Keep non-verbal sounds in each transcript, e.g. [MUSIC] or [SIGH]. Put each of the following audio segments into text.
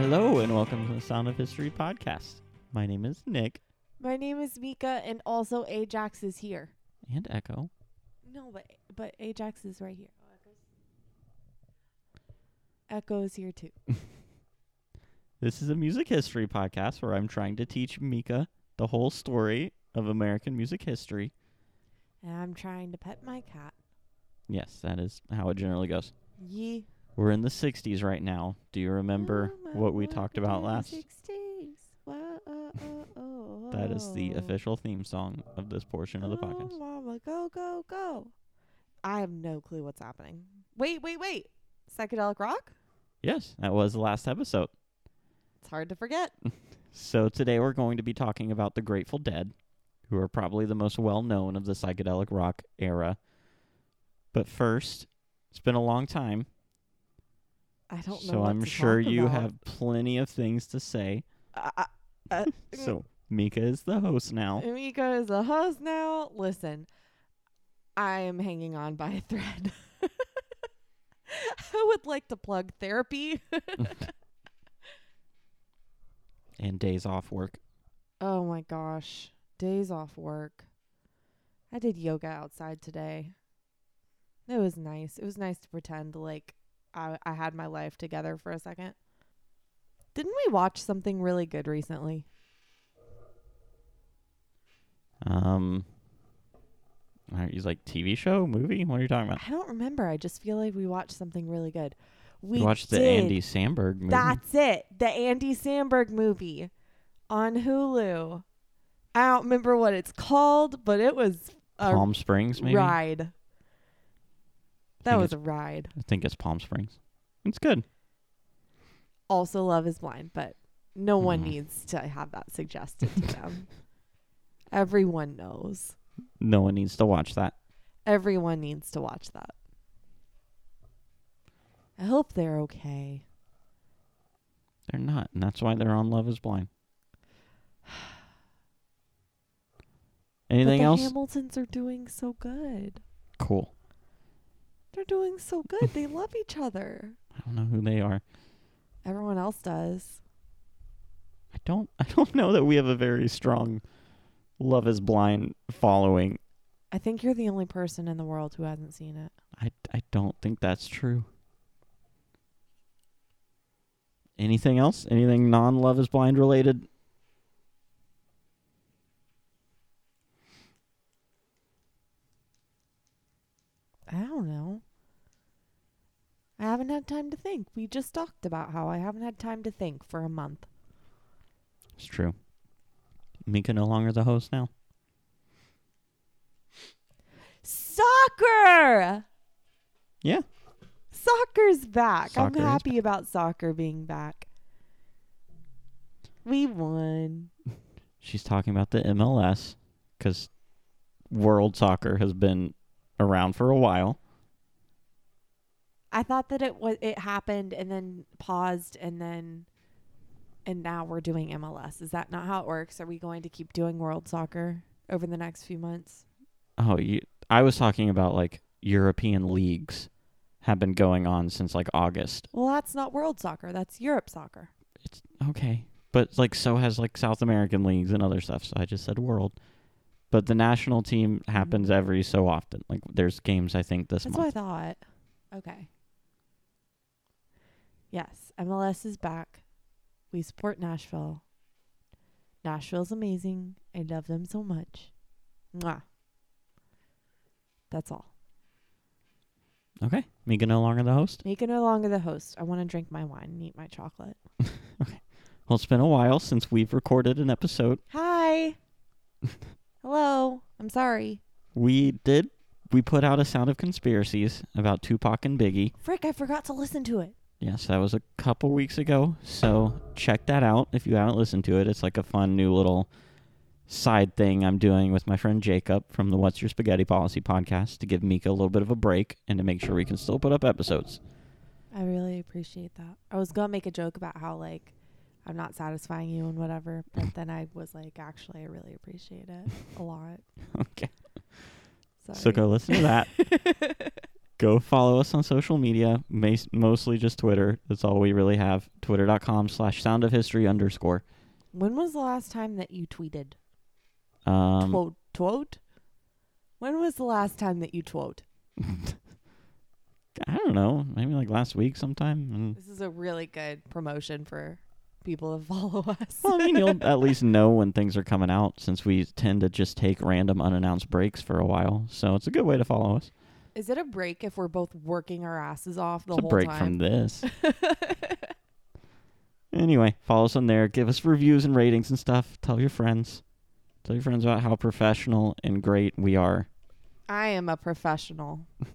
Hello and welcome to the Sound of History podcast. My name is Nick My name is Mika, and also Ajax is here. and Echo. No, but but Ajax is right here. Oh, Echo is here too. [LAUGHS] This is a music history podcast where I'm trying to teach Mika the whole story of American music history. And I'm trying to pet my cat. Yes, that is how it generally goes. Ye. We're in the 60s right now. Do you remember Oh, what we talked about last? 60s. Whoa, oh, oh, oh, That is the official theme song of this portion of the Oh, podcast. mama, go, go, go. I have no clue what's happening. Wait, wait, wait. Psychedelic rock? Yes, that was the last episode. It's hard to forget. [LAUGHS] So today we're going to be talking about the Grateful Dead, who are probably the most well known of the psychedelic rock era. But first, it's been a long time, I don't know. so I'm sure you about. have plenty of things to say. Uh, uh, [LAUGHS] uh, So Mika is the host now. Mika is the host now. Listen, I am hanging on by a thread. [LAUGHS] I would like to plug therapy. [LAUGHS] and days off work. oh my gosh. Days off work. I did yoga outside today. It was nice. It was nice to pretend like I I had my life together for a second. Didn't we watch something really good recently? Um, are you like TV show, movie? What are you talking about? I don't remember. I just feel like we watched something really good. We We watched the. Andy Samberg movie. That's it. The Andy Samberg movie on Hulu. I don't remember what it's called, but it was a Palm Springs, maybe. ride. That was a ride. I think it's Palm Springs. It's good. Also, Love is Blind, but no one Mhm. needs to have that suggested to them. [LAUGHS] Everyone knows. No one needs to watch that. Everyone needs to watch that. I hope they're okay. They're not, and that's why they're on Love Is Blind. [SIGHS] Anything but the else? Hamiltons are doing so good. cool. They're doing so good. they love each other. I don't know who they are. Everyone else does. I don't. [LAUGHS] I don't know that we have a very strong Love Is Blind following. I think you're the only person in the world who hasn't seen it. I. I don't think that's true. Anything else? Anything non Love Is Blind related? I don't know. Haven't had time to think. We just talked about how I haven't had time to think for a month. It's true. Mika no longer the host now. Soccer! Yeah. Soccer's back. Soccer I'm happy about soccer being back. We won. [LAUGHS] She's talking about the MLS because World Soccer has been around for a while. I thought that it was it happened and then paused and then and now we're doing MLS. Is that not how it works? Are we going to keep doing world soccer over the next few months? Oh, you, I was talking about like European leagues have been going on since like August. Well, that's not world soccer. That's Europe soccer. It's okay, but like so has like South American leagues and other stuff. So I just said world. But the national team happens Mhm. every so often. Like there's games I think this That's what I thought. Okay. Yes, MLS is back. We support Nashville. Nashville's amazing. I love them so much. Mwah. That's all. Okay, Mika no longer the host. Mika no longer the host. I want to drink my wine and eat my chocolate. [LAUGHS] Okay. Well, it's been a while since we've recorded an episode. Hi. [LAUGHS] Hello. I'm sorry. We did. We put out a Sound of Conspiracies about Tupac and Biggie. Frick, I forgot to listen to it. Yes, that was a couple weeks ago. So check that out if you haven't listened to it. It's like a fun new little side thing I'm doing with my friend Jacob from the What's Your Spaghetti Policy podcast to give Mika a little bit of a break and to make sure we can still put up episodes. I really appreciate that. I was going to make a joke about how, like, I'm not satisfying you and whatever, but [LAUGHS] then I was like, actually, I really appreciate it a lot. [LAUGHS] okay. Sorry. So go listen to that. [LAUGHS] go follow us on social media, mostly just Twitter. That's all we really have. Twitter.com slash sound of history underscore. When was the last time that you tweeted? Um, Twote? Twote? When was the last time that you twote? [LAUGHS] I don't know. Maybe like last week sometime. This is a really good promotion for people to [LAUGHS] follow us. well, I mean, you'll [LAUGHS] at least know when things are coming out since we tend to just take random unannounced breaks for a while. So it's a good way to follow us. Is it a break if we're both working our asses off the It's a whole break time? from this. [LAUGHS] Anyway, follow us on there. Give us reviews and ratings and stuff. Tell your friends. Tell your friends about how professional and great we are. I am a professional. [LAUGHS]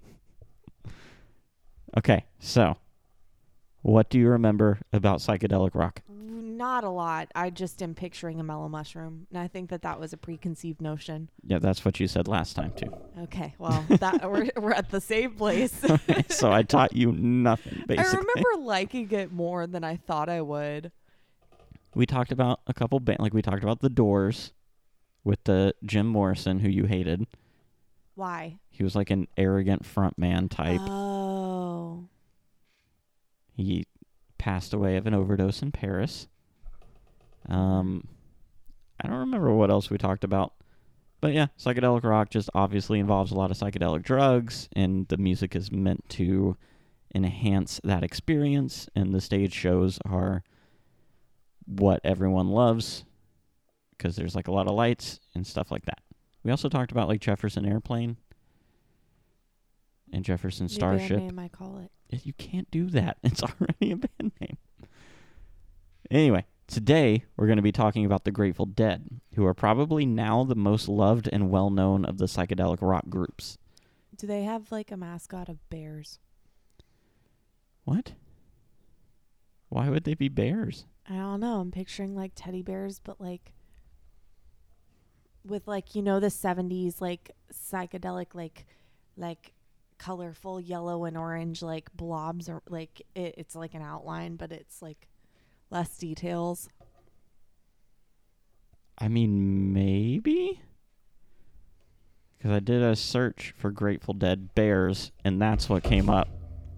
Okay, so what do you remember about psychedelic rock? Not a lot. I just am picturing a mellow mushroom, and I think that that was a preconceived notion. Yeah, that's what you said last time too. Okay, well, that [LAUGHS] we're we're at the same place. [LAUGHS] so I taught you nothing I remember liking it more than I thought I would. we talked about a couple band like we talked about the Doors with the Jim Morrison who you hated. Why? He was like an arrogant front man type. Oh, He passed away of an overdose in Paris. Um, I don't remember what else we talked about. But yeah, psychedelic rock just obviously involves a lot of psychedelic drugs, and the music is meant to enhance that experience, and the stage shows are what everyone loves because there's like a lot of lights and stuff like that. We also talked about like Jefferson Airplane and Jefferson Starship. name I call it. You can't do that. [LAUGHS] It's already a band name. Anyway, today we're going to be talking about the Grateful Dead, who are probably now the most loved and well known of the psychedelic rock groups. Do they have like a mascot of bears? What? Why would they be bears? I don't know. I'm picturing like teddy bears, but like with like you know the 70s like psychedelic like like colorful yellow and orange like blobs or like it, it's like an outline but it's like less details I mean, maybe? Because I did a search for Grateful Dead bears, and that's what came up.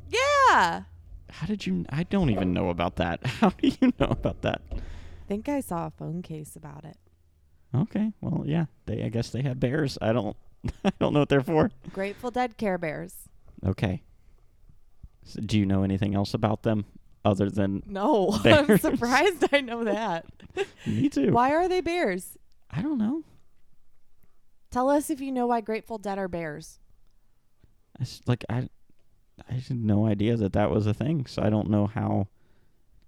yeah How did you? I don't even know about that. [LAUGHS] How do you know about that? i think i saw a phone case about it Okay, well, yeah, they. I guess they have bears. I don't. [LAUGHS] I don't know what they're for. grateful dead care bears Okay. So do you know anything else about them other than no [LAUGHS] i'm surprised i know that [LAUGHS] me too? why are they bears I don't know. tell us if you know why grateful dead are bears I s like I, I had no idea that that was a thing. So I don't know how.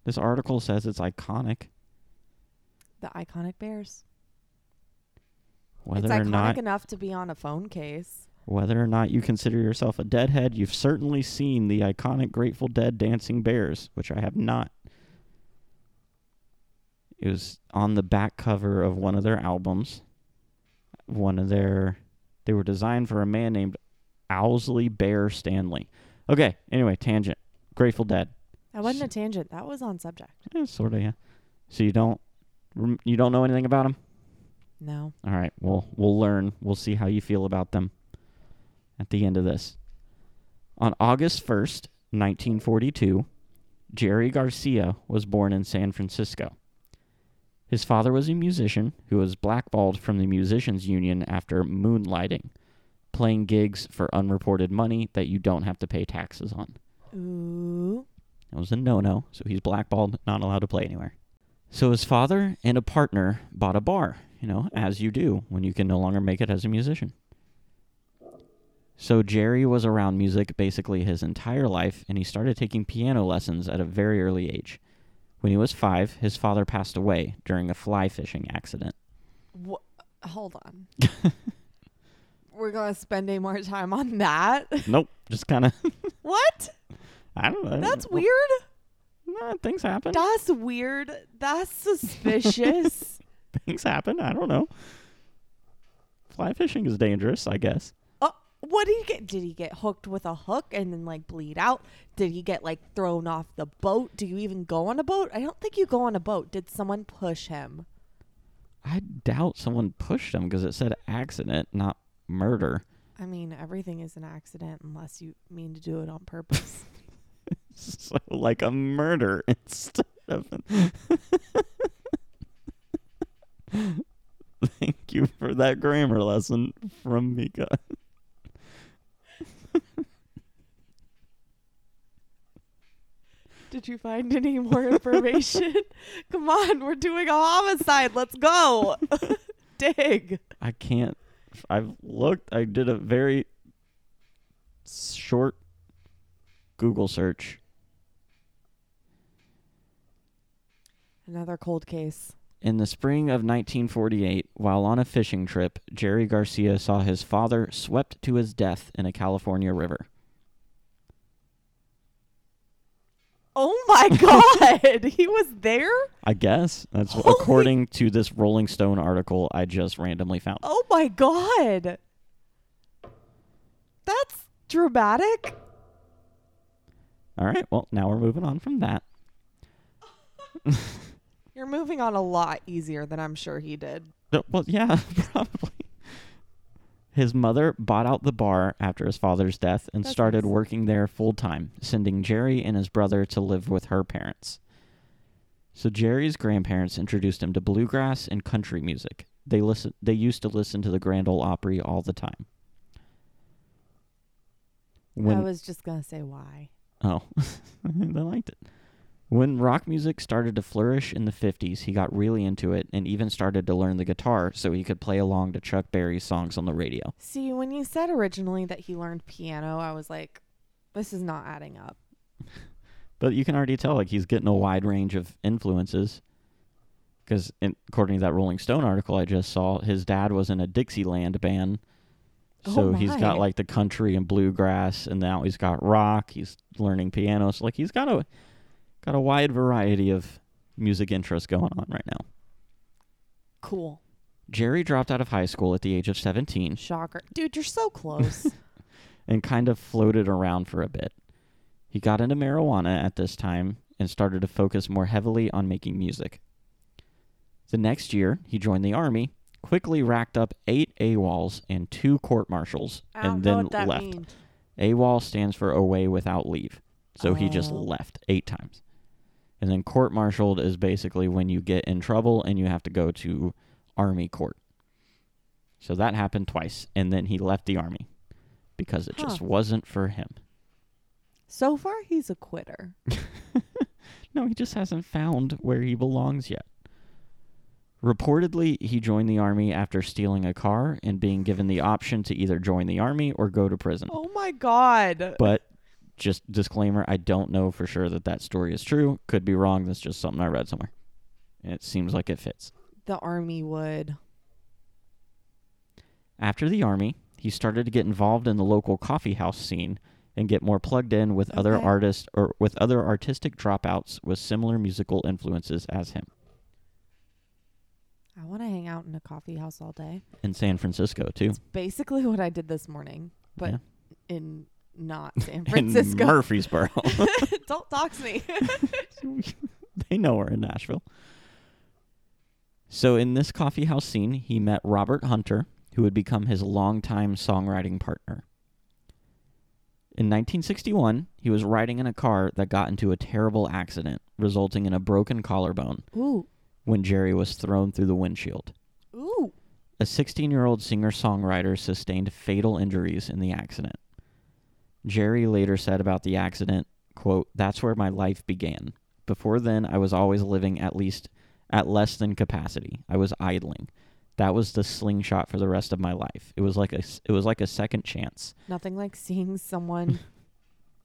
This article says it's iconic. the iconic bears Whether it's or not, enough to be on a phone case whether or not you consider yourself a deadhead, you've certainly seen the iconic Grateful Dead dancing bears, which I have not. It was on the back cover of one of their albums. One of their, they were designed for a man named Owsley Bear Stanley. Okay, anyway, tangent. Grateful Dead. That wasn't a tangent. That was on subject. Yeah, sort of, yeah. So you don't, you don't know anything about them? No. All right, well, we'll learn. We'll see how you feel about them at the end of this. On August 1st, 1942, Jerry Garcia was born in San Francisco. His father was a musician who was blackballed from the Musicians Union after moonlighting, playing gigs for unreported money that you don't have to pay taxes on. Ooh. That was a no no, so he's blackballed, not allowed to play anywhere. So his father and a partner bought a bar, you know, as you do when you can no longer make it as a musician. So Jerry was around music basically his entire life, and he started taking piano lessons at a very early age. When he was five, his father passed away during a fly fishing accident. Wha Hold on. [LAUGHS] We're gonna spend any more time on that. nope, just kind of, [LAUGHS] what? I don't know. That's weird. nah, things happen. That's weird. That's suspicious. [LAUGHS] things happen. I don't know. Fly fishing is dangerous, I guess. uh, what did he get? Did he get hooked with a hook and then like bleed out? Did he get like thrown off the boat? Do you even go on a boat? I don't think you go on a boat. Did someone push him? I doubt someone pushed him because it said accident, not murder. I mean, everything is an accident unless you mean to do it on purpose. [LAUGHS] so like a murder [LAUGHS] instead of an [LAUGHS] Thank you for that grammar lesson from Mika. Did you find any more information? [LAUGHS] Come on, we're doing a homicide. Let's go. [LAUGHS] Dig. I can't. I've looked. I did a very short Google search. Another cold case. In the spring of 1948, while on a fishing trip, Jerry Garcia saw his father swept to his death in a California river. Oh my [LAUGHS] god, he was there? I guess that's Holy- according to this Rolling Stone article I just randomly found. Oh my god. That's dramatic. All right, well, now we're moving on from that. [LAUGHS] You're moving on a lot easier than I'm sure he did. Well, yeah, [LAUGHS] probably. His mother bought out the bar after his father's death and That's started nice. working there full time, sending Jerry and his brother to live with her parents. So Jerry's grandparents introduced him to bluegrass and country music. They listen they used to listen to the Grand Ole Opry all the time. When I was just going to say why. Oh, [LAUGHS] they liked it. When rock music started to flourish in the 50s, he got really into it and even started to learn the guitar so he could play along to Chuck Berry's songs on the radio. See, when you said originally that he learned piano, I was like, this is not adding up. [LAUGHS] But you can already tell like he's getting a wide range of influences. Because according to that Rolling Stone article I just saw, his dad was in a Dixieland band. Oh So he's got like the country and bluegrass, and now he's got rock. He's learning piano. So like he's got a got a wide variety of music interests going on right now. Cool. Jerry dropped out of high school at the age of 17 Shocker. Dude, you're so close. [LAUGHS] [LAUGHS] and kind of floated around for a bit. He got into marijuana at this time and started to focus more heavily on making music. The next year, he joined the army, quickly racked up eight AWOLs and two court martials, and then left. means. AWOL stands for away without leave. So he just Oh. left eight times. And then court martialed is basically when you get in trouble and you have to go to army court. So that happened twice. And then he left the army because it just wasn't for him. So far, he's a quitter. [LAUGHS] No, he just hasn't found where he belongs yet. Reportedly, he joined the army after stealing a car and being given the option to either join the army or go to prison. Oh my god. But just disclaimer, I don't know for sure that that story is true. Could be wrong. That's just something I read somewhere. And it seems like it fits. the army would. After the army, he started to get involved in the local coffee house scene and get more plugged in with other artists or with other artistic dropouts with similar musical influences as him I want to hang out in a coffee house all day. in San Francisco too. It's basically [LAUGHS] what I did this morning, but Yeah. in not [LAUGHS] San In Francisco. Murfreesboro. [LAUGHS] Don't dox me. [LAUGHS] they know we're in Nashville. So in this coffee house scene, he met Robert Hunter, who would become his longtime songwriting partner. In 1961, he was riding in a car that got into a terrible accident, resulting in a broken collarbone ooh, when Jerry was thrown through the windshield. ooh. A 16 year old singer songwriter sustained fatal injuries in the accident. Jerry later said about the accident, quote, That's where my life began. Before then, I was always living at least at less than capacity. I was idling. That was the slingshot for the rest of my life. It was like a it was like a second chance. Nothing like seeing someone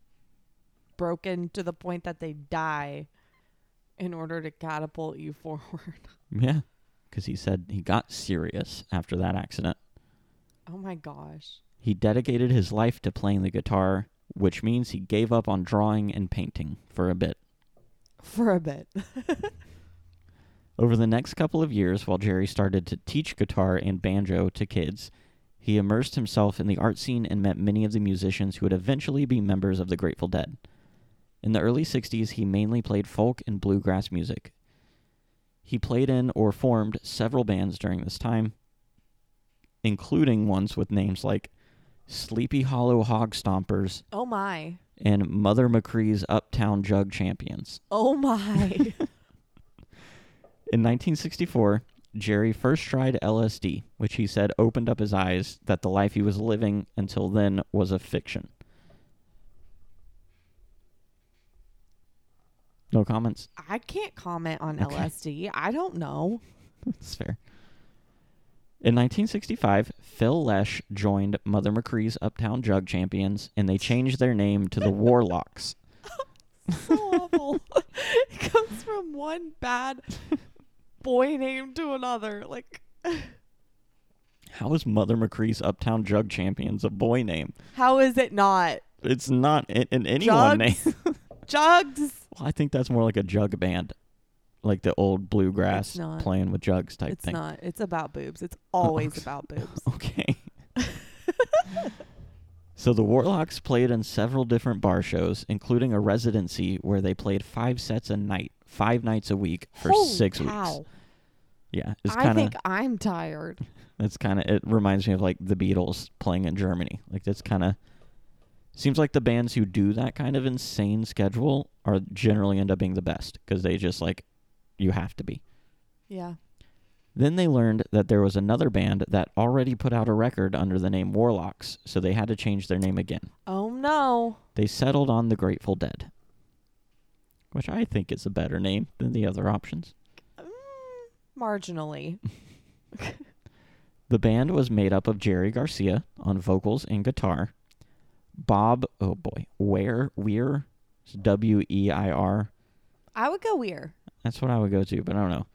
[LAUGHS] broken to the point that they die in order to catapult you [LAUGHS] forward. Yeah, because he said he got serious after that accident. Oh my gosh. He dedicated his life to playing the guitar, which means he gave up on drawing and painting for a bit. For a bit. [LAUGHS] Over the next couple of years, while Jerry started to teach guitar and banjo to kids, he immersed himself in the art scene and met many of the musicians who would eventually be members of the Grateful Dead. In the early 60s, he mainly played folk and bluegrass music. He played in or formed several bands during this time, including ones with names like Sleepy Hollow Hog Stompers, Oh my. and Mother McCree's Uptown Jug Champions. Oh my. [LAUGHS] In 1964, Jerry first tried LSD, which he said opened up his eyes that the life he was living until then was a fiction. No comments? I can't comment on Okay. LSD. I don't know. [LAUGHS] That's fair. In 1965, Phil Lesh joined Mother McCree's Uptown Jug Champions, and they changed their name to the [LAUGHS] Warlocks. [LAUGHS] So awful. [LAUGHS] it comes from one bad boy name to another. Like, How is Mother McCree's Uptown Jug Champions a boy name? how is it not? It's not in, in anyone name. Jugs? Jugs. Well, I think that's more like a jug band, like the old bluegrass It's not. playing with jugs type thing. It's thing. not. It's about boobs. It's [LAUGHS] always about boobs. [LAUGHS] Okay. [LAUGHS] so the Warlocks played in several different bar shows, including a residency where they played five sets a night, five nights a week for Holy six cow. weeks. Yeah, it's I kind of think I'm tired. that's kind of it reminds me of like the Beatles playing in Germany. Like that's kind of seems like the bands who do that kind of insane schedule are generally end up being the best because they just like you have to be. Yeah. Then they learned that there was another band that already put out a record under the name Warlocks, so they had to change their name again. Oh no. They settled on the Grateful Dead, which I think is a better name than the other options. Mm, marginally. [LAUGHS] The band was made up of Jerry Garcia on vocals and guitar, Bob, oh boy, Ware, Weir, W E I R. I would go weird. That's what I would go to, but I don't know.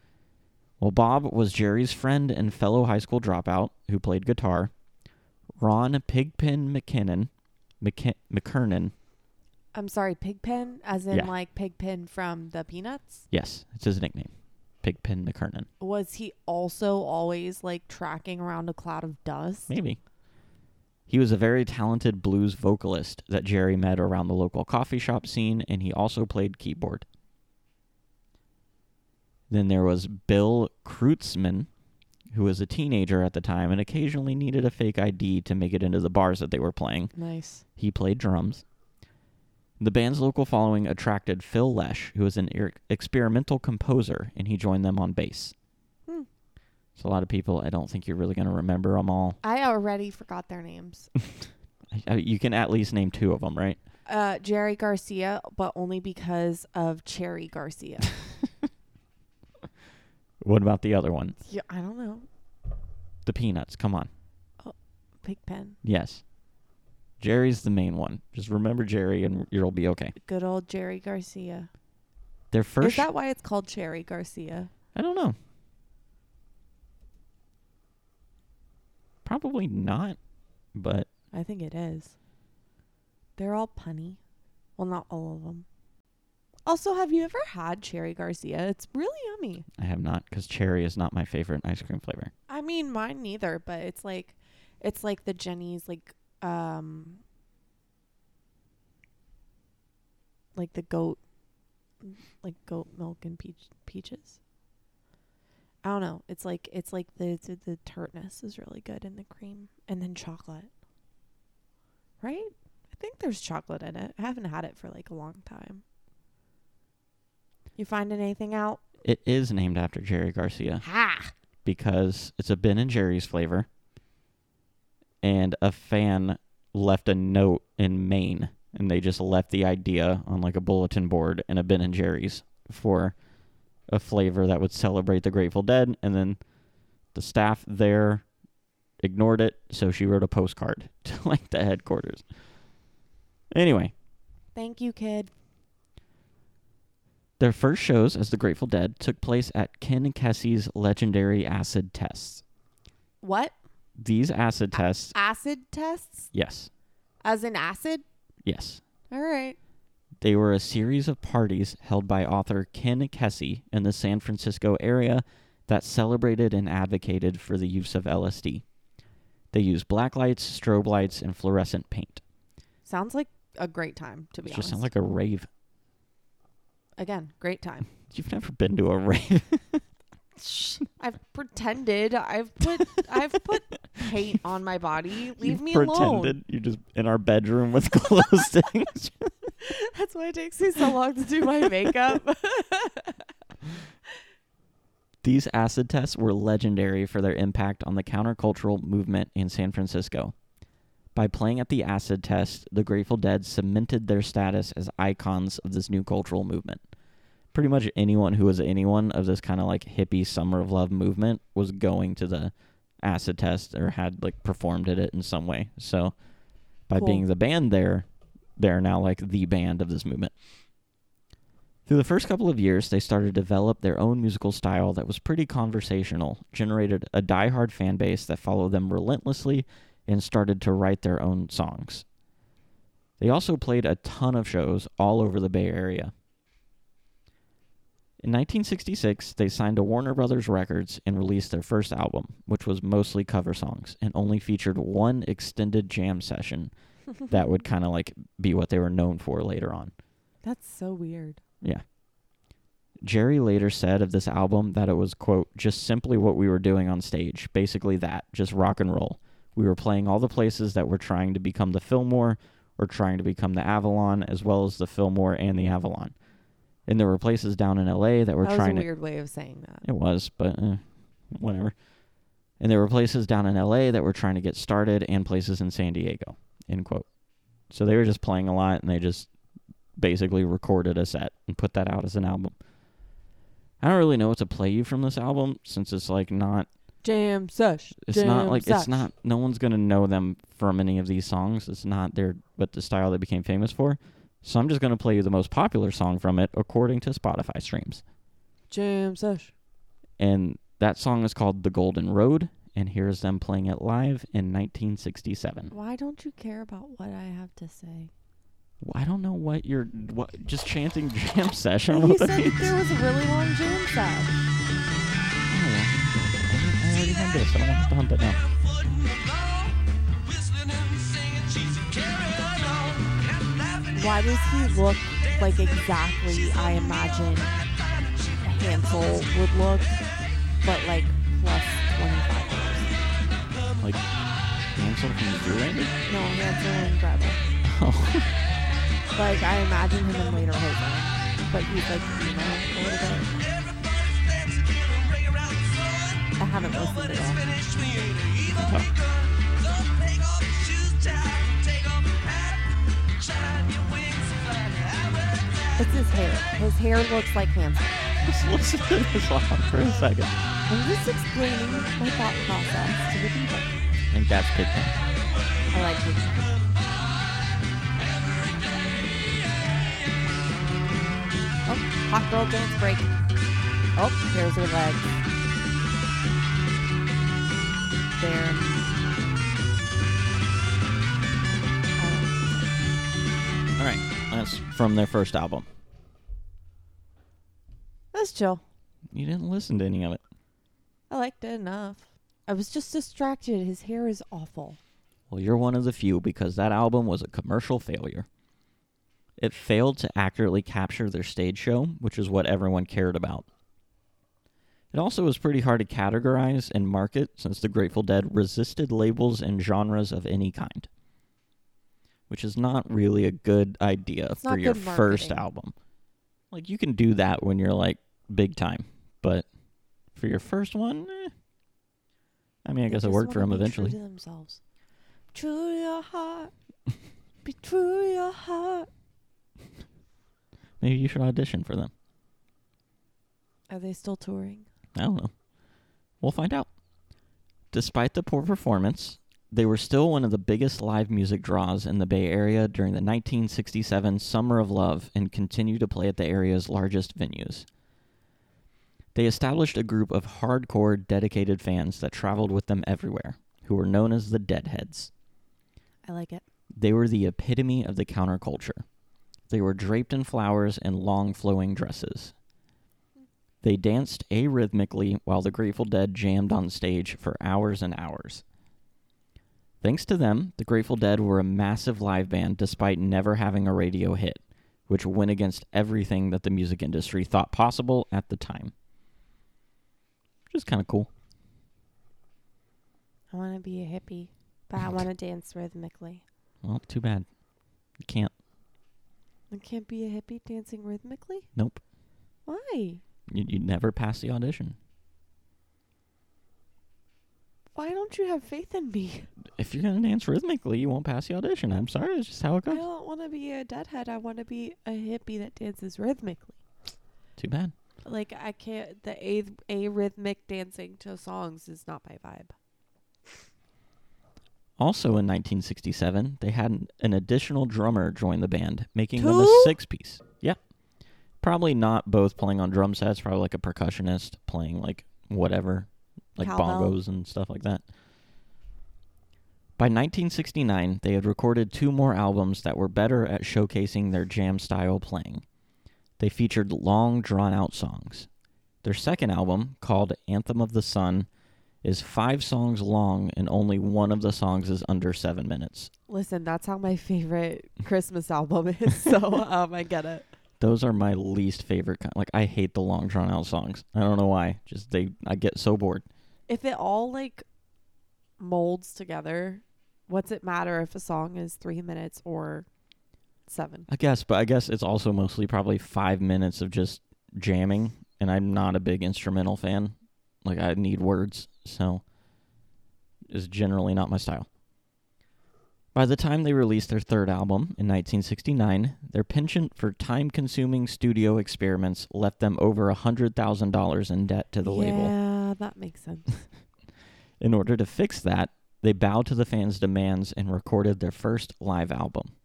Well, Bob was Jerry's friend and fellow high school dropout who played guitar. Ron Pigpen McKinnon, McK- McKernan, I'm sorry, Pigpen, as in Yeah. like Pigpen from the Peanuts. yes, it's his nickname, Pigpen McKernan. Was he also always like tracking around a cloud of dust? Maybe. He was a very talented blues vocalist that Jerry met around the local coffee shop scene, and he also played keyboard. Then there was Bill Kreutzmann, who was a teenager at the time and occasionally needed a fake ID to make it into the bars that they were playing. Nice. He played drums. The band's local following attracted Phil Lesh, who was an er- experimental composer, and he joined them on bass. Hmm. So a lot of people, I don't think you're really going to remember them all. I already forgot their names. [LAUGHS] I, I, you can at least name two of them, right? Uh, Jerry Garcia, but only because of Cherry Garcia. [LAUGHS] What about the other one? yeah, I don't know. The Peanuts. Come on. Oh, Pigpen. Yes. Jerry's the main one. Just remember Jerry and you'll be okay. Good old Jerry Garcia. Their first Is that why it's called Cherry Garcia? I don't know. Probably not, but I think it is. They're all punny. Well, not all of them. Also, have you ever had Cherry Garcia? It's really yummy. I have not because cherry is not my favorite ice cream flavor. I mean, mine neither, but it's like, it's like the Jeni's like, um, like the goat, like goat milk and peach peaches. I don't know. It's like it's like the the, the tartness is really good in the cream, and then chocolate. Right? I think there's chocolate in it. I haven't had it for like a long time. You finding anything out? It is named after Jerry Garcia Ha! because it's a Ben and Jerry's flavor. And a fan left a note in Maine and they just left the idea on like a bulletin board in a Ben and Jerry's for a flavor that would celebrate the Grateful Dead and then the staff there ignored it, so she wrote a postcard [LAUGHS] to like the headquarters. Anyway, Thank you, kid. Their first shows as the Grateful Dead took place at Ken Kesey's legendary acid tests. What? These acid tests, Acid tests? yes, As in acid? yes, All right. they were a series of parties held by author Ken Kesey in the San Francisco area that celebrated and advocated for the use of LSD. They used black lights, strobe lights, and fluorescent paint. Sounds like a great time, to be It just honest. sounds like a rave. Again, great time. You've never been to a rave. [LAUGHS] I've pretended. I've put I've put paint on my body. Leave you me pretended alone. you're just in our bedroom with [LAUGHS] closed things. [LAUGHS] That's why it takes me so long to do my makeup. These acid tests were legendary for their impact on the countercultural movement in San Francisco. By playing at the acid test, the Grateful Dead cemented their status as icons of this new cultural movement. Pretty much anyone who was anyone of this kind of like hippie summer of love movement was going to the acid test or had like performed at it in some way. So by Cool. being the band there, they're now like the band of this movement. Through the first couple of years, they started to develop their own musical style that was pretty conversational, generated a diehard fan base that followed them relentlessly, and started to write their own songs. They also played a ton of shows all over the Bay Area. In 1966, they signed to Warner Brothers Records and released their first album, which was mostly cover songs and only featured one extended jam session [LAUGHS] that would kind of like be what they were known for later on. That's so weird. Yeah. Jerry later said of this album that it was, quote, just simply what we were doing on stage. Basically, that, just rock and roll. We were playing all the places that were trying to become the Fillmore or trying to become the Avalon, as well as the Fillmore and the Avalon. And there were places down in LA that were that was a trying to. weird way of saying that. It was, but uh, whatever. And there were places down in LA that were trying to get started and places in San Diego, end quote. So they were just playing a lot and they just basically recorded a set and put that out as an album. I don't really know what to play you from this album since it's like not Jam sesh. it's jam not like sesh. it's not no one's gonna know them from any of these songs. It's not their but the style they became famous for. So I'm just gonna play you the most popular song from it according to Spotify streams. jam sesh. and that song is called The Golden Road, and here's them playing it live in 1967. Why don't you care about what I have to say? I don't know what you're what just chanting [LAUGHS] jam session. I don't You know what that said that there was a really long jam sesh. Oh, I already had this. I don't have to hunt that now. Why does he look like exactly I imagine Hansel would look, but like plus 25 years? Like Hansel from Zoolander. No, Hansel and Gretel. Oh, [LAUGHS] Like I imagine him in lederhosen, but he's like emo a little bit. I haven't listened at all. It's his hair. His hair looks like Hansel. Just listen to this song for a second. I'm just explaining my thought process to the people. I think that's Pigpen. I like it. Oh, hot girl dance break. Oh, here's her leg. There. That's from their first album. that's chill. You didn't listen to any of it. I liked it enough. I was just distracted. His hair is awful. Well, you're one of the few because that album was a commercial failure. It failed to accurately capture their stage show, which is what everyone cared about. It also was pretty hard to categorize and market since the Grateful Dead resisted labels and genres of any kind. Which is not really a good idea It's for your first album. Like, you can do that when you're like big time, but for your first one, eh. I mean, I They guess it worked for them be true eventually. to themselves. True to your heart. [LAUGHS] be true to your heart. Maybe you should audition for them. Are they still touring? I don't know. We'll find out. Despite the poor performance, they were still one of the biggest live music draws in the Bay Area during the 1967 Summer of Love and continue to play at the area's largest venues. They established a group of hardcore, dedicated fans that traveled with them everywhere, who were known as the Deadheads. I like it. They were the epitome of the counterculture. They were draped in flowers and long flowing dresses. They danced arrhythmically while the Grateful Dead jammed on stage for hours and hours. Thanks to them, the Grateful Dead were a massive live band despite never having a radio hit, which went against everything that the music industry thought possible at the time. which is kind of cool. I want to be a hippie, but I want to dance rhythmically. Well, too bad. You can't. I can't be a hippie dancing rhythmically. Nope. Why? You you never pass the audition. Why don't you have faith in me? If you're gonna dance rhythmically, you won't pass the audition. I'm sorry. It's just how it goes. I goes. don't want to be a deadhead. I want to be a hippie that dances rhythmically. Too bad. Like I can't. The a a rhythmic dancing to songs is not my vibe. Also in 1967, they had an, an additional drummer join the band, making them a Two? six piece. Yeah. Probably not both playing on drum sets, probably like a percussionist playing like whatever, like Cowbell. bongos and stuff like that. By 1969, they had recorded two more albums that were better at showcasing their jam style playing. They featured long, drawn out songs. Their second album, called Anthem of the Sun, is five songs long and only one of the songs is under seven minutes. Listen, that's how my favorite Christmas album is. [LAUGHS] So um, I get it. Those are my least favorite kind. Like I hate the long drawn out songs. I don't know why. Just they I get so bored. If it all like molds together, what's it matter if a song is three minutes or seven? I guess, but I guess it's also mostly probably 5 minutes of just jamming and I'm not a big instrumental fan. Like I need words, so is generally not my style. By the time they released their third album in 1969, their penchant for time consuming studio experiments left them over $100,000 in debt to the label. Yeah, that makes sense. [LAUGHS] In order to fix that, they bowed to the fans' demands and recorded their first live album.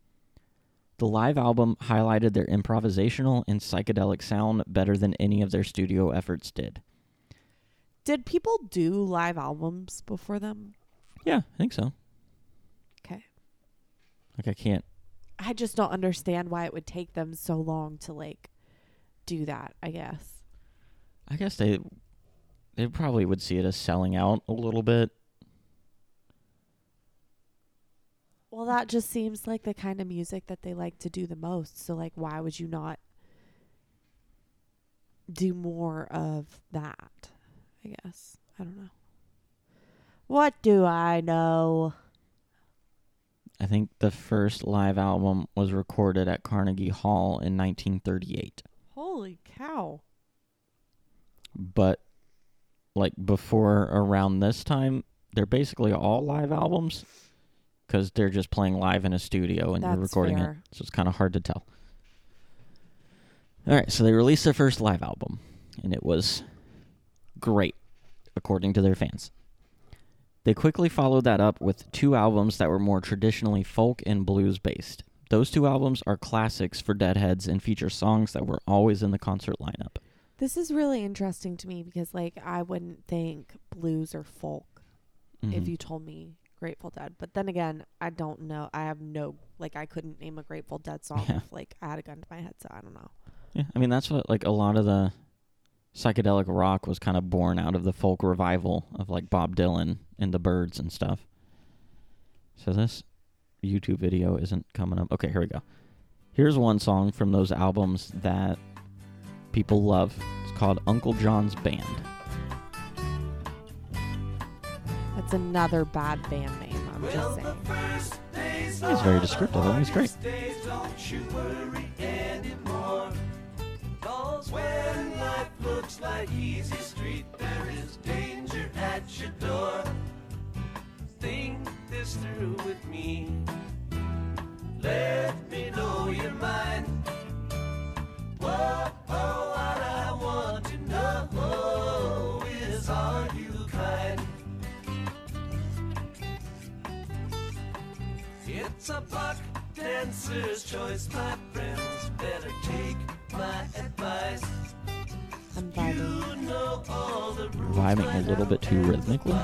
The live album highlighted their improvisational and psychedelic sound better than any of their studio efforts did. Did people do live albums before them? Yeah, I think so. Okay. Like I can't. I just don't understand why it would take them so long to like do that, I guess. I guess they they probably would see it as selling out a little bit. Well, that just seems like the kind of music that they like to do the most. So like why would you not do more of that? I guess. I don't know. What do I know? I think the first live album was recorded at Carnegie Hall in 1938. Holy cow. but like before around this time they're basically all live albums because they're just playing live in a studio and you're recording fair. it so it's kind of hard to tell. All right so they released their first live album and it was great according to their fans. They quickly followed that up with two albums that were more traditionally folk and blues based. Those two albums are classics for deadheads and feature songs that were always in the concert lineup This is really interesting to me because like I wouldn't think blues or folk if Mhm. you told me Grateful Dead. But then again, I don't know. I have no like I couldn't name a Grateful Dead song Yeah. if like I had a gun to my head, so I don't know. Yeah, I mean that's what like a lot of the psychedelic rock was kind of born out of the folk revival of like Bob Dylan and the Byrds and stuff. So this YouTube video isn't coming up. Okay, here we go. Here's one song from those albums that people love. It's called Uncle John's Band. That's another bad band name. I'm just saying. He's very descriptive. I think it's great. Don't you worry anymore. Cause when life looks like easy street, there is danger at your door. Think this through with me. Let me know your mind. What It's a buck dancer's choice, my friends. Better take my advice. I'm vibing. You know all the rules. Vibing a little bit too rhythmically. [LAUGHS]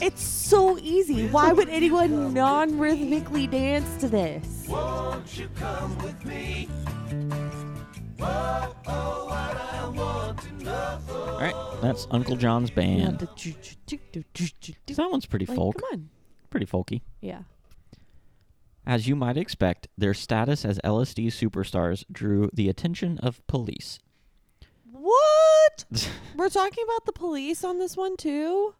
It's so easy. Why would anyone non-rhythmically dance to this? Won't you come with me? Whoa, oh, what I want to know. All right, that's Uncle John's Band. That one's pretty Like, folk. come on. Pretty folky. Yeah. As you might expect, their status as LSD superstars drew the attention of police. What? [LAUGHS] We're talking about the police on this one too.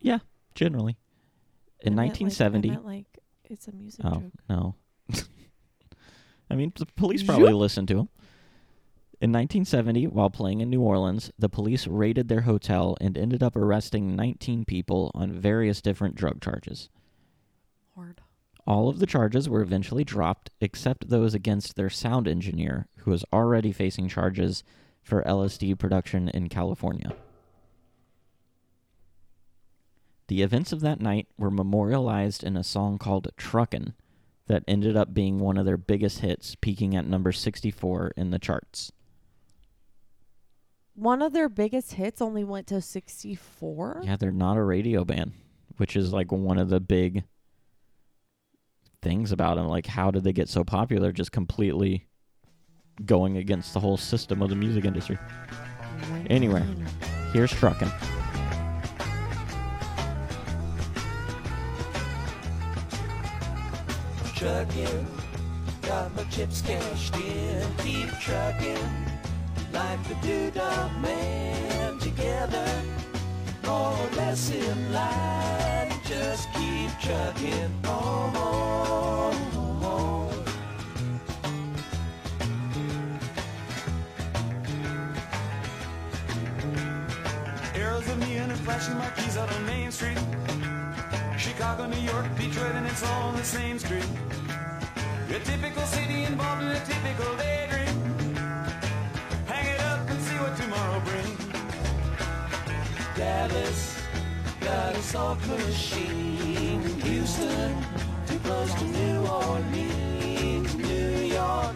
Yeah, generally, in I meant, like- 1970. Like it's a music oh joke. no. [LAUGHS] I mean, the police probably listened to him. In 1970, while playing in New Orleans, the police raided their hotel and ended up arresting 19 people on various different drug charges. Lord. All of the charges were eventually dropped, except those against their sound engineer, who was already facing charges for LSD production in California. The events of that night were memorialized in a song called Truckin' that ended up being one of their biggest hits, peaking at number 64 in the charts. One of their biggest hits only went to 64. Yeah, they're not a radio band, which is like one of the big things about them. Like, how did they get so popular? Just completely going against the whole system of the music industry. Anyway. Here's Truckin'. trucking. Got my chips cashed in, keep trucking. Like the doodah man together. More or less in line, just keep trucking on. Arrows of neon and flashing marquees out on Main Street. Chicago, New York, Detroit, and it's all on the same street. A typical city involved in a Dallas, got a soft machine. Houston, too close to New Orleans. New York,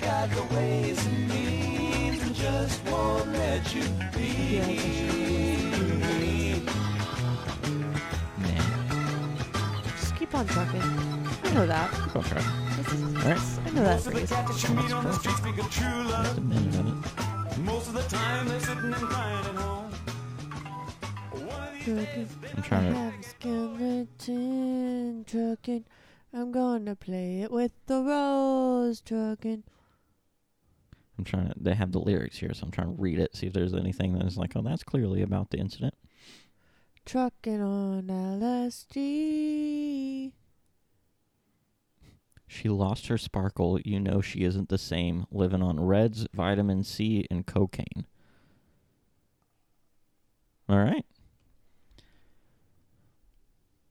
got the ways and means and just won't let you be. Man, Just keep on trucking. I know that. go try. This Alright. I know that Most of the phrase. cats that meet on the of true Just love. a minute of it. Most of the time they're sitting and crying at home. I'm trying to. have a skeleton trucking. I'm gonna play it with the rose trucking. I'm trying to. They have the lyrics here, so I'm trying to read it, see if there's anything that's like, oh, that's clearly about the incident. Trucking on LSD. She lost her sparkle. You know she isn't the same. Living on reds, vitamin C, and cocaine. All right.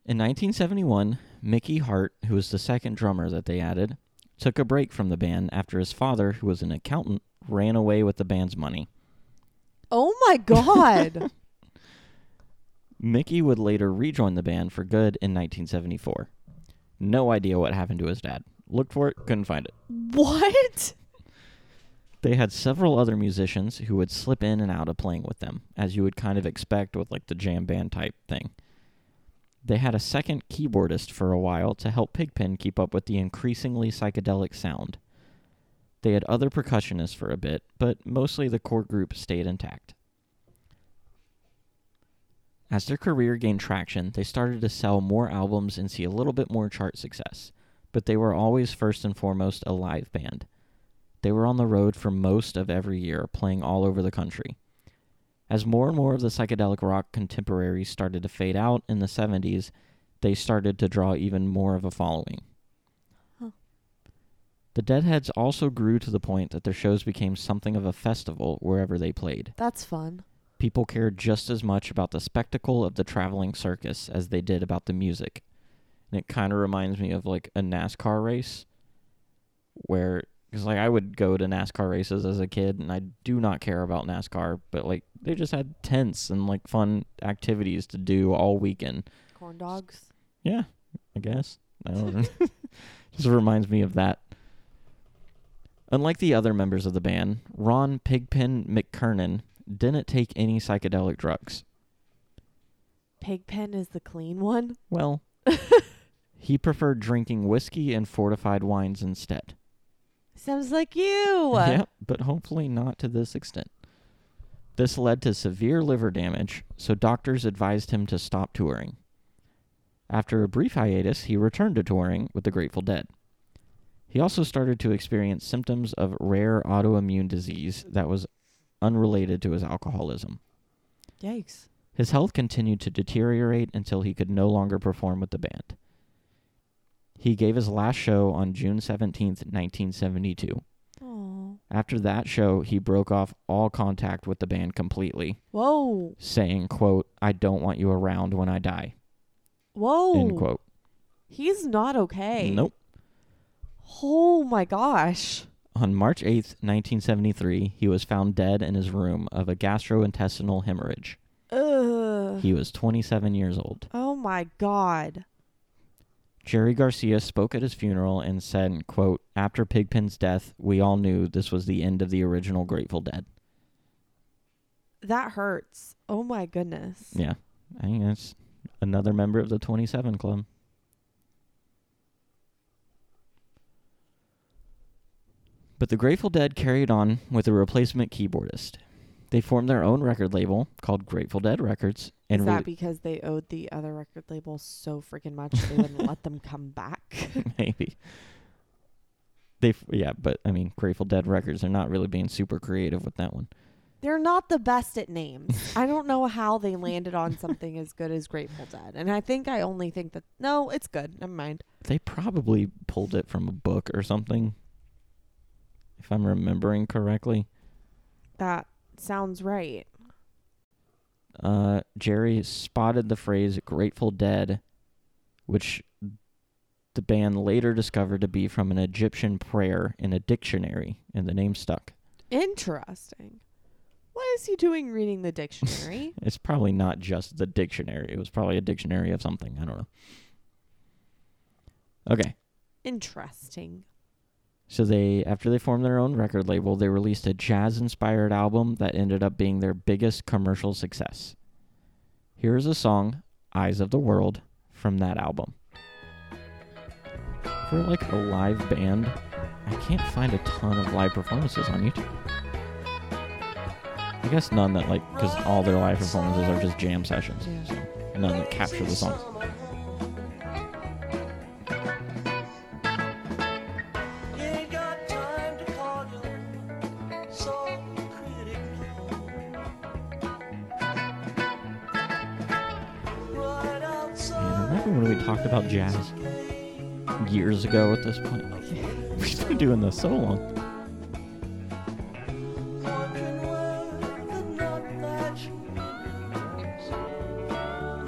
In 1971, Mickey Hart, who was the second drummer that they added, took a break from the band after his father, who was an accountant, ran away with the band's money. Oh my god. [LAUGHS] Mickey would later rejoin the band for good in 1974. No idea what happened to his dad. Looked for it, couldn't find it. what? They had several other musicians who would slip in and out of playing with them, as you would kind of expect with like the jam band type thing. They had a second keyboardist for a while to help Pigpen keep up with the increasingly psychedelic sound. They had other percussionists for a bit, but mostly the core group stayed intact. As their career gained traction, they started to sell more albums and see a little bit more chart success, but they were always first and foremost a live band. They were on the road for most of every year, playing all over the country. As more and more of the psychedelic rock contemporaries started to fade out in the 70s, they started to draw even more of a following. Huh. The Deadheads also grew to the point that their shows became something of a festival wherever they played. That's fun. People cared just as much about the spectacle of the traveling circus as they did about the music. And it kind of reminds me of like a NASCAR race where because like I would go to NASCAR races as a kid and I do not care about NASCAR, but like they just had tents and like fun activities to do all weekend. Corn dogs. Yeah, I guess. I don't know. [LAUGHS] [LAUGHS] Just reminds me of that. Unlike the other members of the band, Ron Pigpen McKernan didn't take any psychedelic drugs. Pigpen is the clean one. Well, [LAUGHS] he preferred drinking whiskey and fortified wines instead. Sounds like you. Yeah, but hopefully not to this extent. This led to severe liver damage, so doctors advised him to stop touring. After a brief hiatus, he returned to touring with the Grateful Dead. He also started to experience symptoms of rare autoimmune disease that was unrelated to his alcoholism. Yikes. His health continued to deteriorate until he could no longer perform with the band. He gave his last show on June 17th, 1972. After that show, he broke off all contact with the band completely, Whoa. saying, quote, I don't want you around when I die, Whoa. end quote. He's not okay. Nope. Oh my gosh. On March 8th, 1973, he was found dead in his room of a gastrointestinal hemorrhage. Ugh. He was 27 years old. oh my god. Jerry Garcia spoke at his funeral and said, quote, After Pigpen's death, we all knew this was the end of the original Grateful Dead. That hurts. Oh my goodness. Yeah. I think that's another member of the 27 Club. But the Grateful Dead carried on with a replacement keyboardist. They formed their own record label called Grateful Dead Records and Is that because they owed the other record label so freaking much they wouldn't let them come back? [LAUGHS] maybe they yeah, but I mean Grateful Dead Records they're not really being super creative with that one. They're not the best at names. [LAUGHS] I don't know how they landed on something as good as Grateful Dead. And I think I only think that no, it's good. Never mind. They probably pulled it from a book or something. If I'm remembering correctly. That sounds right. Uh, Jerry spotted the phrase Grateful Dead, which the band later discovered to be from an Egyptian prayer in a dictionary, and the name stuck. Interesting. What is he doing reading the dictionary? [LAUGHS] It's probably not just the dictionary, it was probably a dictionary of something. I don't know. Okay. Interesting. So they after they formed their own record label, they released a jazz-inspired album that ended up being their biggest commercial success. Here's a song, Eyes of the World, from that album. For like a live band, I can't find a ton of live performances on YouTube. I guess none that like cuz all their live performances are just jam sessions. Yeah. So none that capture the songs. Talked about jazz years ago at this point? [LAUGHS] We've been doing this so long. Wondering where the nuthatch goes.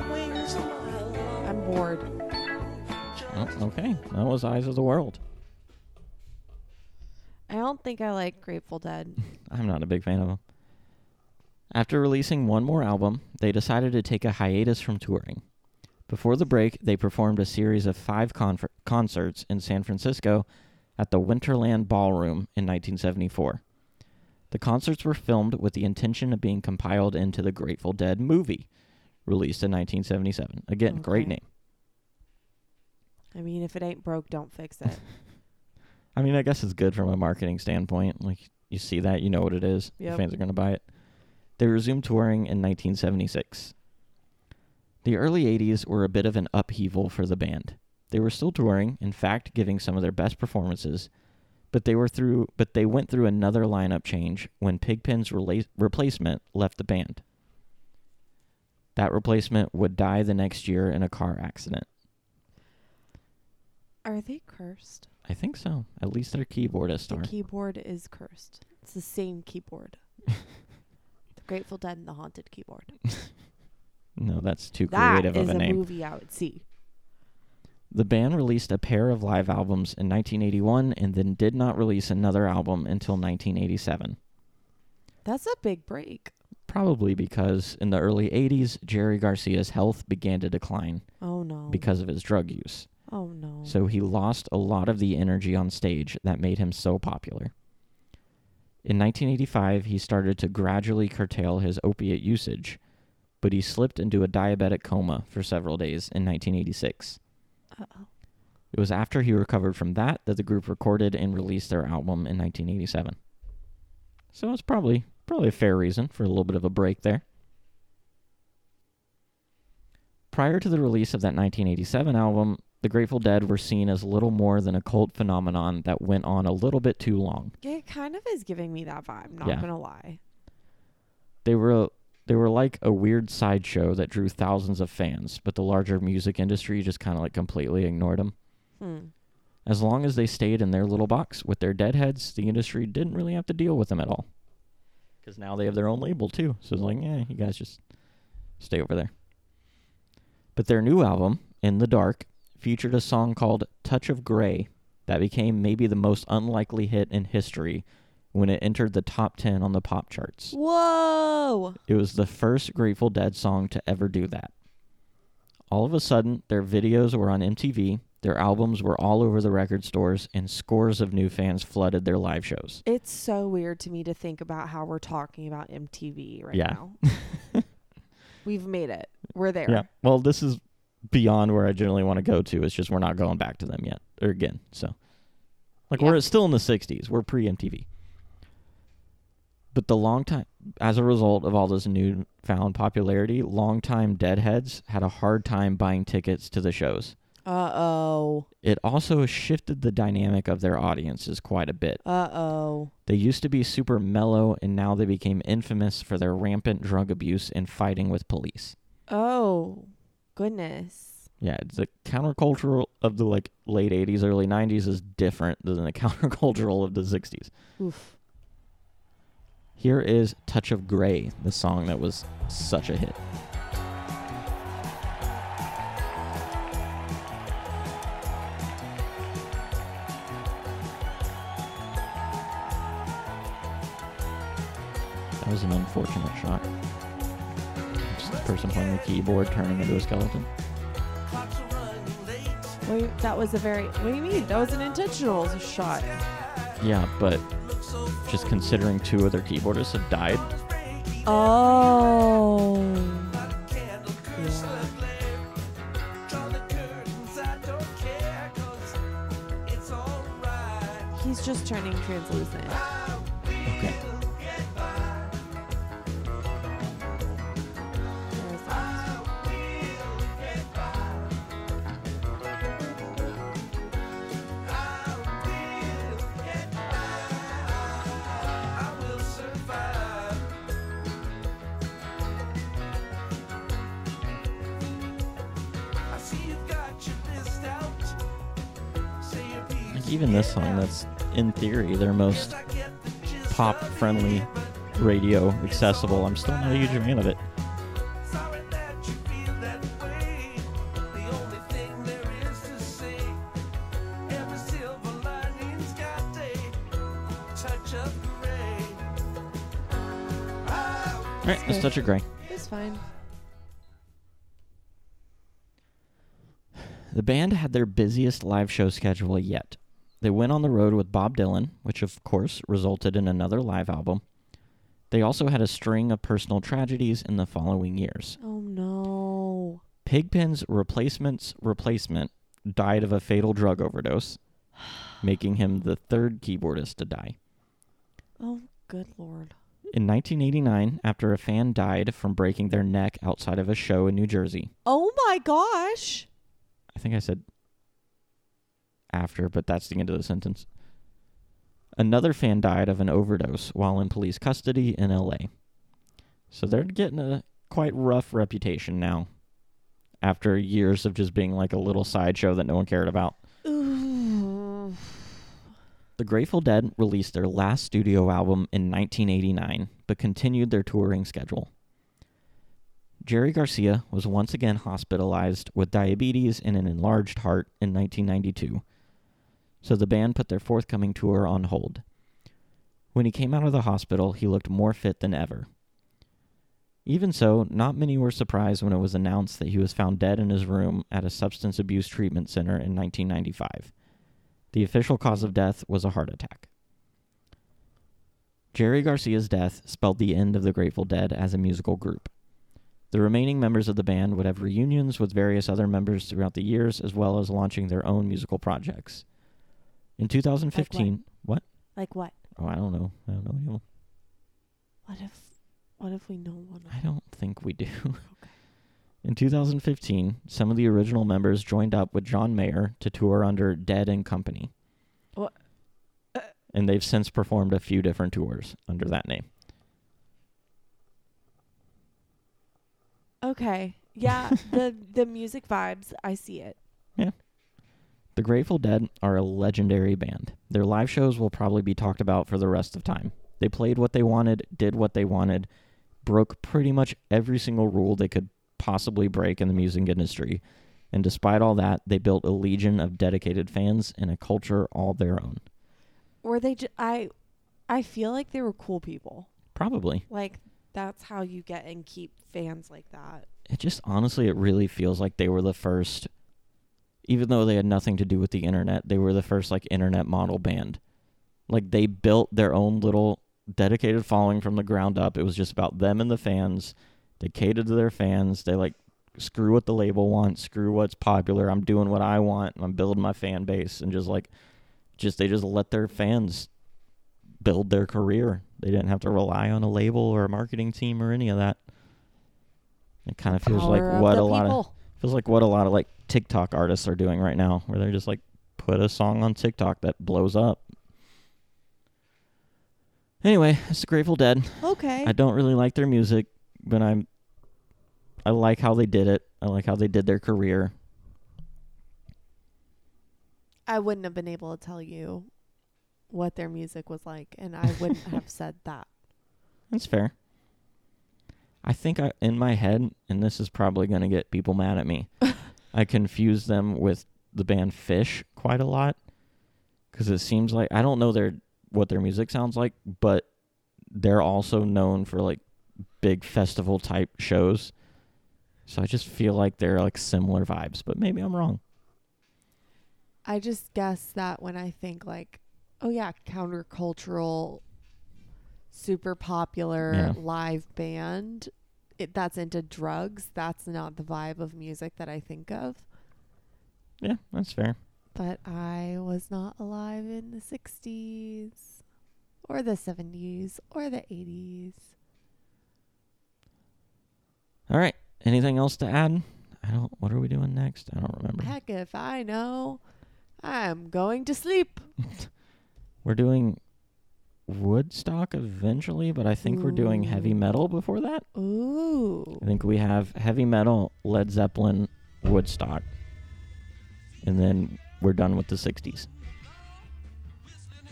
Wings a mile long. I'm bored. Oh, okay. That was Eyes of the World. I don't think I like Grateful Dead. [LAUGHS] I'm not a big fan of them. After releasing one more album, they decided to take a hiatus from touring. Before the break, they performed a series of five concerts in San Francisco at the Winterland Ballroom in 1974. The concerts were filmed with the intention of being compiled into the Grateful Dead movie, released in 1977. Again, great name. I mean, if it ain't broke, don't fix it. [LAUGHS] I mean, I guess it's good from a marketing standpoint. Like you see that, you know what it is. The fans are going to buy it. They resumed touring in 1976. The early 80s were a bit of an upheaval for the band. They were still touring, in fact, giving some of their best performances, but they were through but they went through another lineup change when Pigpen's rela- replacement left the band. That replacement would die the next year in a car accident. Are they cursed? I think so. At least their keyboardist The are. keyboard is cursed. It's the same keyboard. [LAUGHS] the Grateful Dead and the Haunted keyboard. [LAUGHS] no, that's too That creative is of a a name. movie I would see. The band released a pair of live albums in 1981 and then did not release another album until 1987. That's a big break. Probably because in the early 80s, Jerry Garcia's health began to decline Oh no. because of his drug use. oh no. So he lost a lot of the energy on stage that made him so popular. In 1985, he started to gradually curtail his opiate usage, but he slipped into a diabetic coma for several days in 1986. Uh-oh. It was after he recovered from that that the group recorded and released their album in 1987. So it's probably probably a fair reason for a little bit of a break there. Prior to the release of that 1987 album, the Grateful Dead were seen as little more than a cult phenomenon that went on a little bit too long. It kind of is giving me that vibe, not Yeah. gonna lie. They were they were like a weird sideshow that drew thousands of fans, but the larger music industry just kind of like completely ignored them. Hmm. As long as they stayed in their little box with their deadheads, the industry didn't really have to deal with them at all. Because now they have their own label too. So it's like, yeah, you guys just stay over there. But their new album, In the Dark, featured a song called Touch of Grey that became maybe the most unlikely hit in history when it entered the top 10 on the pop charts. Whoa! It was the first Grateful Dead song to ever do that. All of a sudden, their videos were on MTV, their albums were all over the record stores, and scores of new fans flooded their live shows. It's so weird to me to think about how we're talking about MTV right Yeah. now. [LAUGHS] We've made it. We're there. Yeah. Well, this is beyond where I generally want to go to. It's just we're not going back to them yet or again. So, like, Yeah. we're still in the 60s. We're pre MTV. But the long time, as a result of all this newfound popularity, longtime Deadheads had a hard time buying tickets to the shows. Uh oh. It also shifted the dynamic of their audiences quite a bit. Uh oh. They used to be super mellow, and now they became infamous for their rampant drug abuse and fighting with police. Oh, goodness. Yeah, the countercultural of the like late '80s, early '90s is different than the [LAUGHS] countercultural of the '60s. Oof. Here is "Touch of Grey," the song that was such a hit. That was an unfortunate shot. Just the person playing the keyboard turning into a skeleton. Wait, that was a very. What do you mean? That was an intentional shot. Yeah, but just considering two other keyboardists have died, Oh. He's just turning translucent. Even this song, that's in theory their most pop friendly radio accessible. I'm still not a huge fan of it. Sorry that you feel that way. The only thing there is to say, every silver lining's got a touch of. All right, let's touch a gray. It's fine. The band had their busiest live show schedule yet. They went on the road with Bob Dylan, which of course resulted in another live album. They also had a string of personal tragedies in the following years. Oh no. Pigpen's replacement's replacement died of a fatal drug overdose, [SIGHS] making him the third keyboardist to die. Oh, good lord. In 1989, after a fan died from breaking their neck outside of a show in New Jersey, Oh my gosh. I think I said after, but that's the end of the sentence. Another fan died of an overdose while in police custody in LA. So they're hmm. getting a quite rough reputation now after years of just being like a little sideshow that no one cared about. Ooh. The Grateful Dead released their last studio album in 1989, but continued their touring schedule. Jerry Garcia was once again hospitalized with diabetes and an enlarged heart in 1992, so the band put their forthcoming tour on hold. When he came out of the hospital, he looked more fit than ever. Even so, not many were surprised when it was announced that he was found dead in his room at a substance abuse treatment center in 1995. The official cause of death was a heart attack. Jerry Garcia's death spelled the end of the Grateful Dead as a musical group. The remaining members of the band would have reunions with various other members throughout the years, as well as launching their own musical projects. In 2015, what? Like what? Oh, I don't know. I don't know. any of 'em. What if what if we know one I don't think we do. [LAUGHS] In 2015, some of the original members joined up with John Mayer to tour under Dead and Company. What? Uh. And they've since performed a few different tours under that name. Okay. Yeah, [LAUGHS] the the music vibes, I see it. The Grateful Dead are a legendary band. Their live shows will probably be talked about for the rest of time. They played what they wanted, did what they wanted, broke pretty much every single rule they could possibly break in the music industry. And despite all that, they built a legion of dedicated fans and a culture all their own. Were they j- I I feel like they were cool people. Probably. Like that's how you get and keep fans like that. It just honestly, it really feels like they were the first, even though they had nothing to do with the internet, they were the first like internet model band. Like they built their own little dedicated following from the ground up. It was just about them and the fans. They catered to their fans. They like screw what the label wants, screw what's popular. I'm doing what I want. I'm building my fan base and just like just they just let their fans build their career. They didn't have to rely on a label or a marketing team or any of that. It kind of feels like Power what a lot of people. feels like what a lot of like TikTok artists are doing right now, where they're just like put a song on TikTok that blows up. Anyway, it's the Grateful Dead. Okay. I don't really like their music, but I'm I like how they did it. I like how they did their career. I wouldn't have been able to tell you what their music was like, and I wouldn't [LAUGHS] have said that. That's fair. I think I in my head, and this is probably gonna get people mad at me. [LAUGHS] I confuse them with the band Phish quite a lot because it seems like I don't know their what their music sounds like, but they're also known for like big festival type shows. So I just feel like they're like similar vibes, but maybe I'm wrong. I just guess that when I think like, oh yeah, countercultural, super popular Yeah. live band, it, that's into drugs. That's not the vibe of music that I think of. Yeah, that's fair. But I was not alive in the '60s, or the '70s, or the '80s. All right. Anything else to add? I don't. What are we doing next? I don't remember. Heck if I know. I'm going to sleep. [LAUGHS] We're doing Woodstock eventually, but I think we're doing heavy metal before that. Ooh. I think we have heavy metal, Led Zeppelin, Woodstock, and then we're done with the 60s.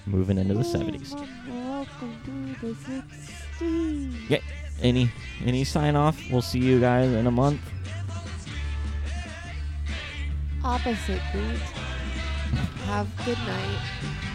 Moving into the 70s. Welcome to the 60s. Yeah. Any any sign off? We'll see you guys in a month. Opposite Groot. Have good night.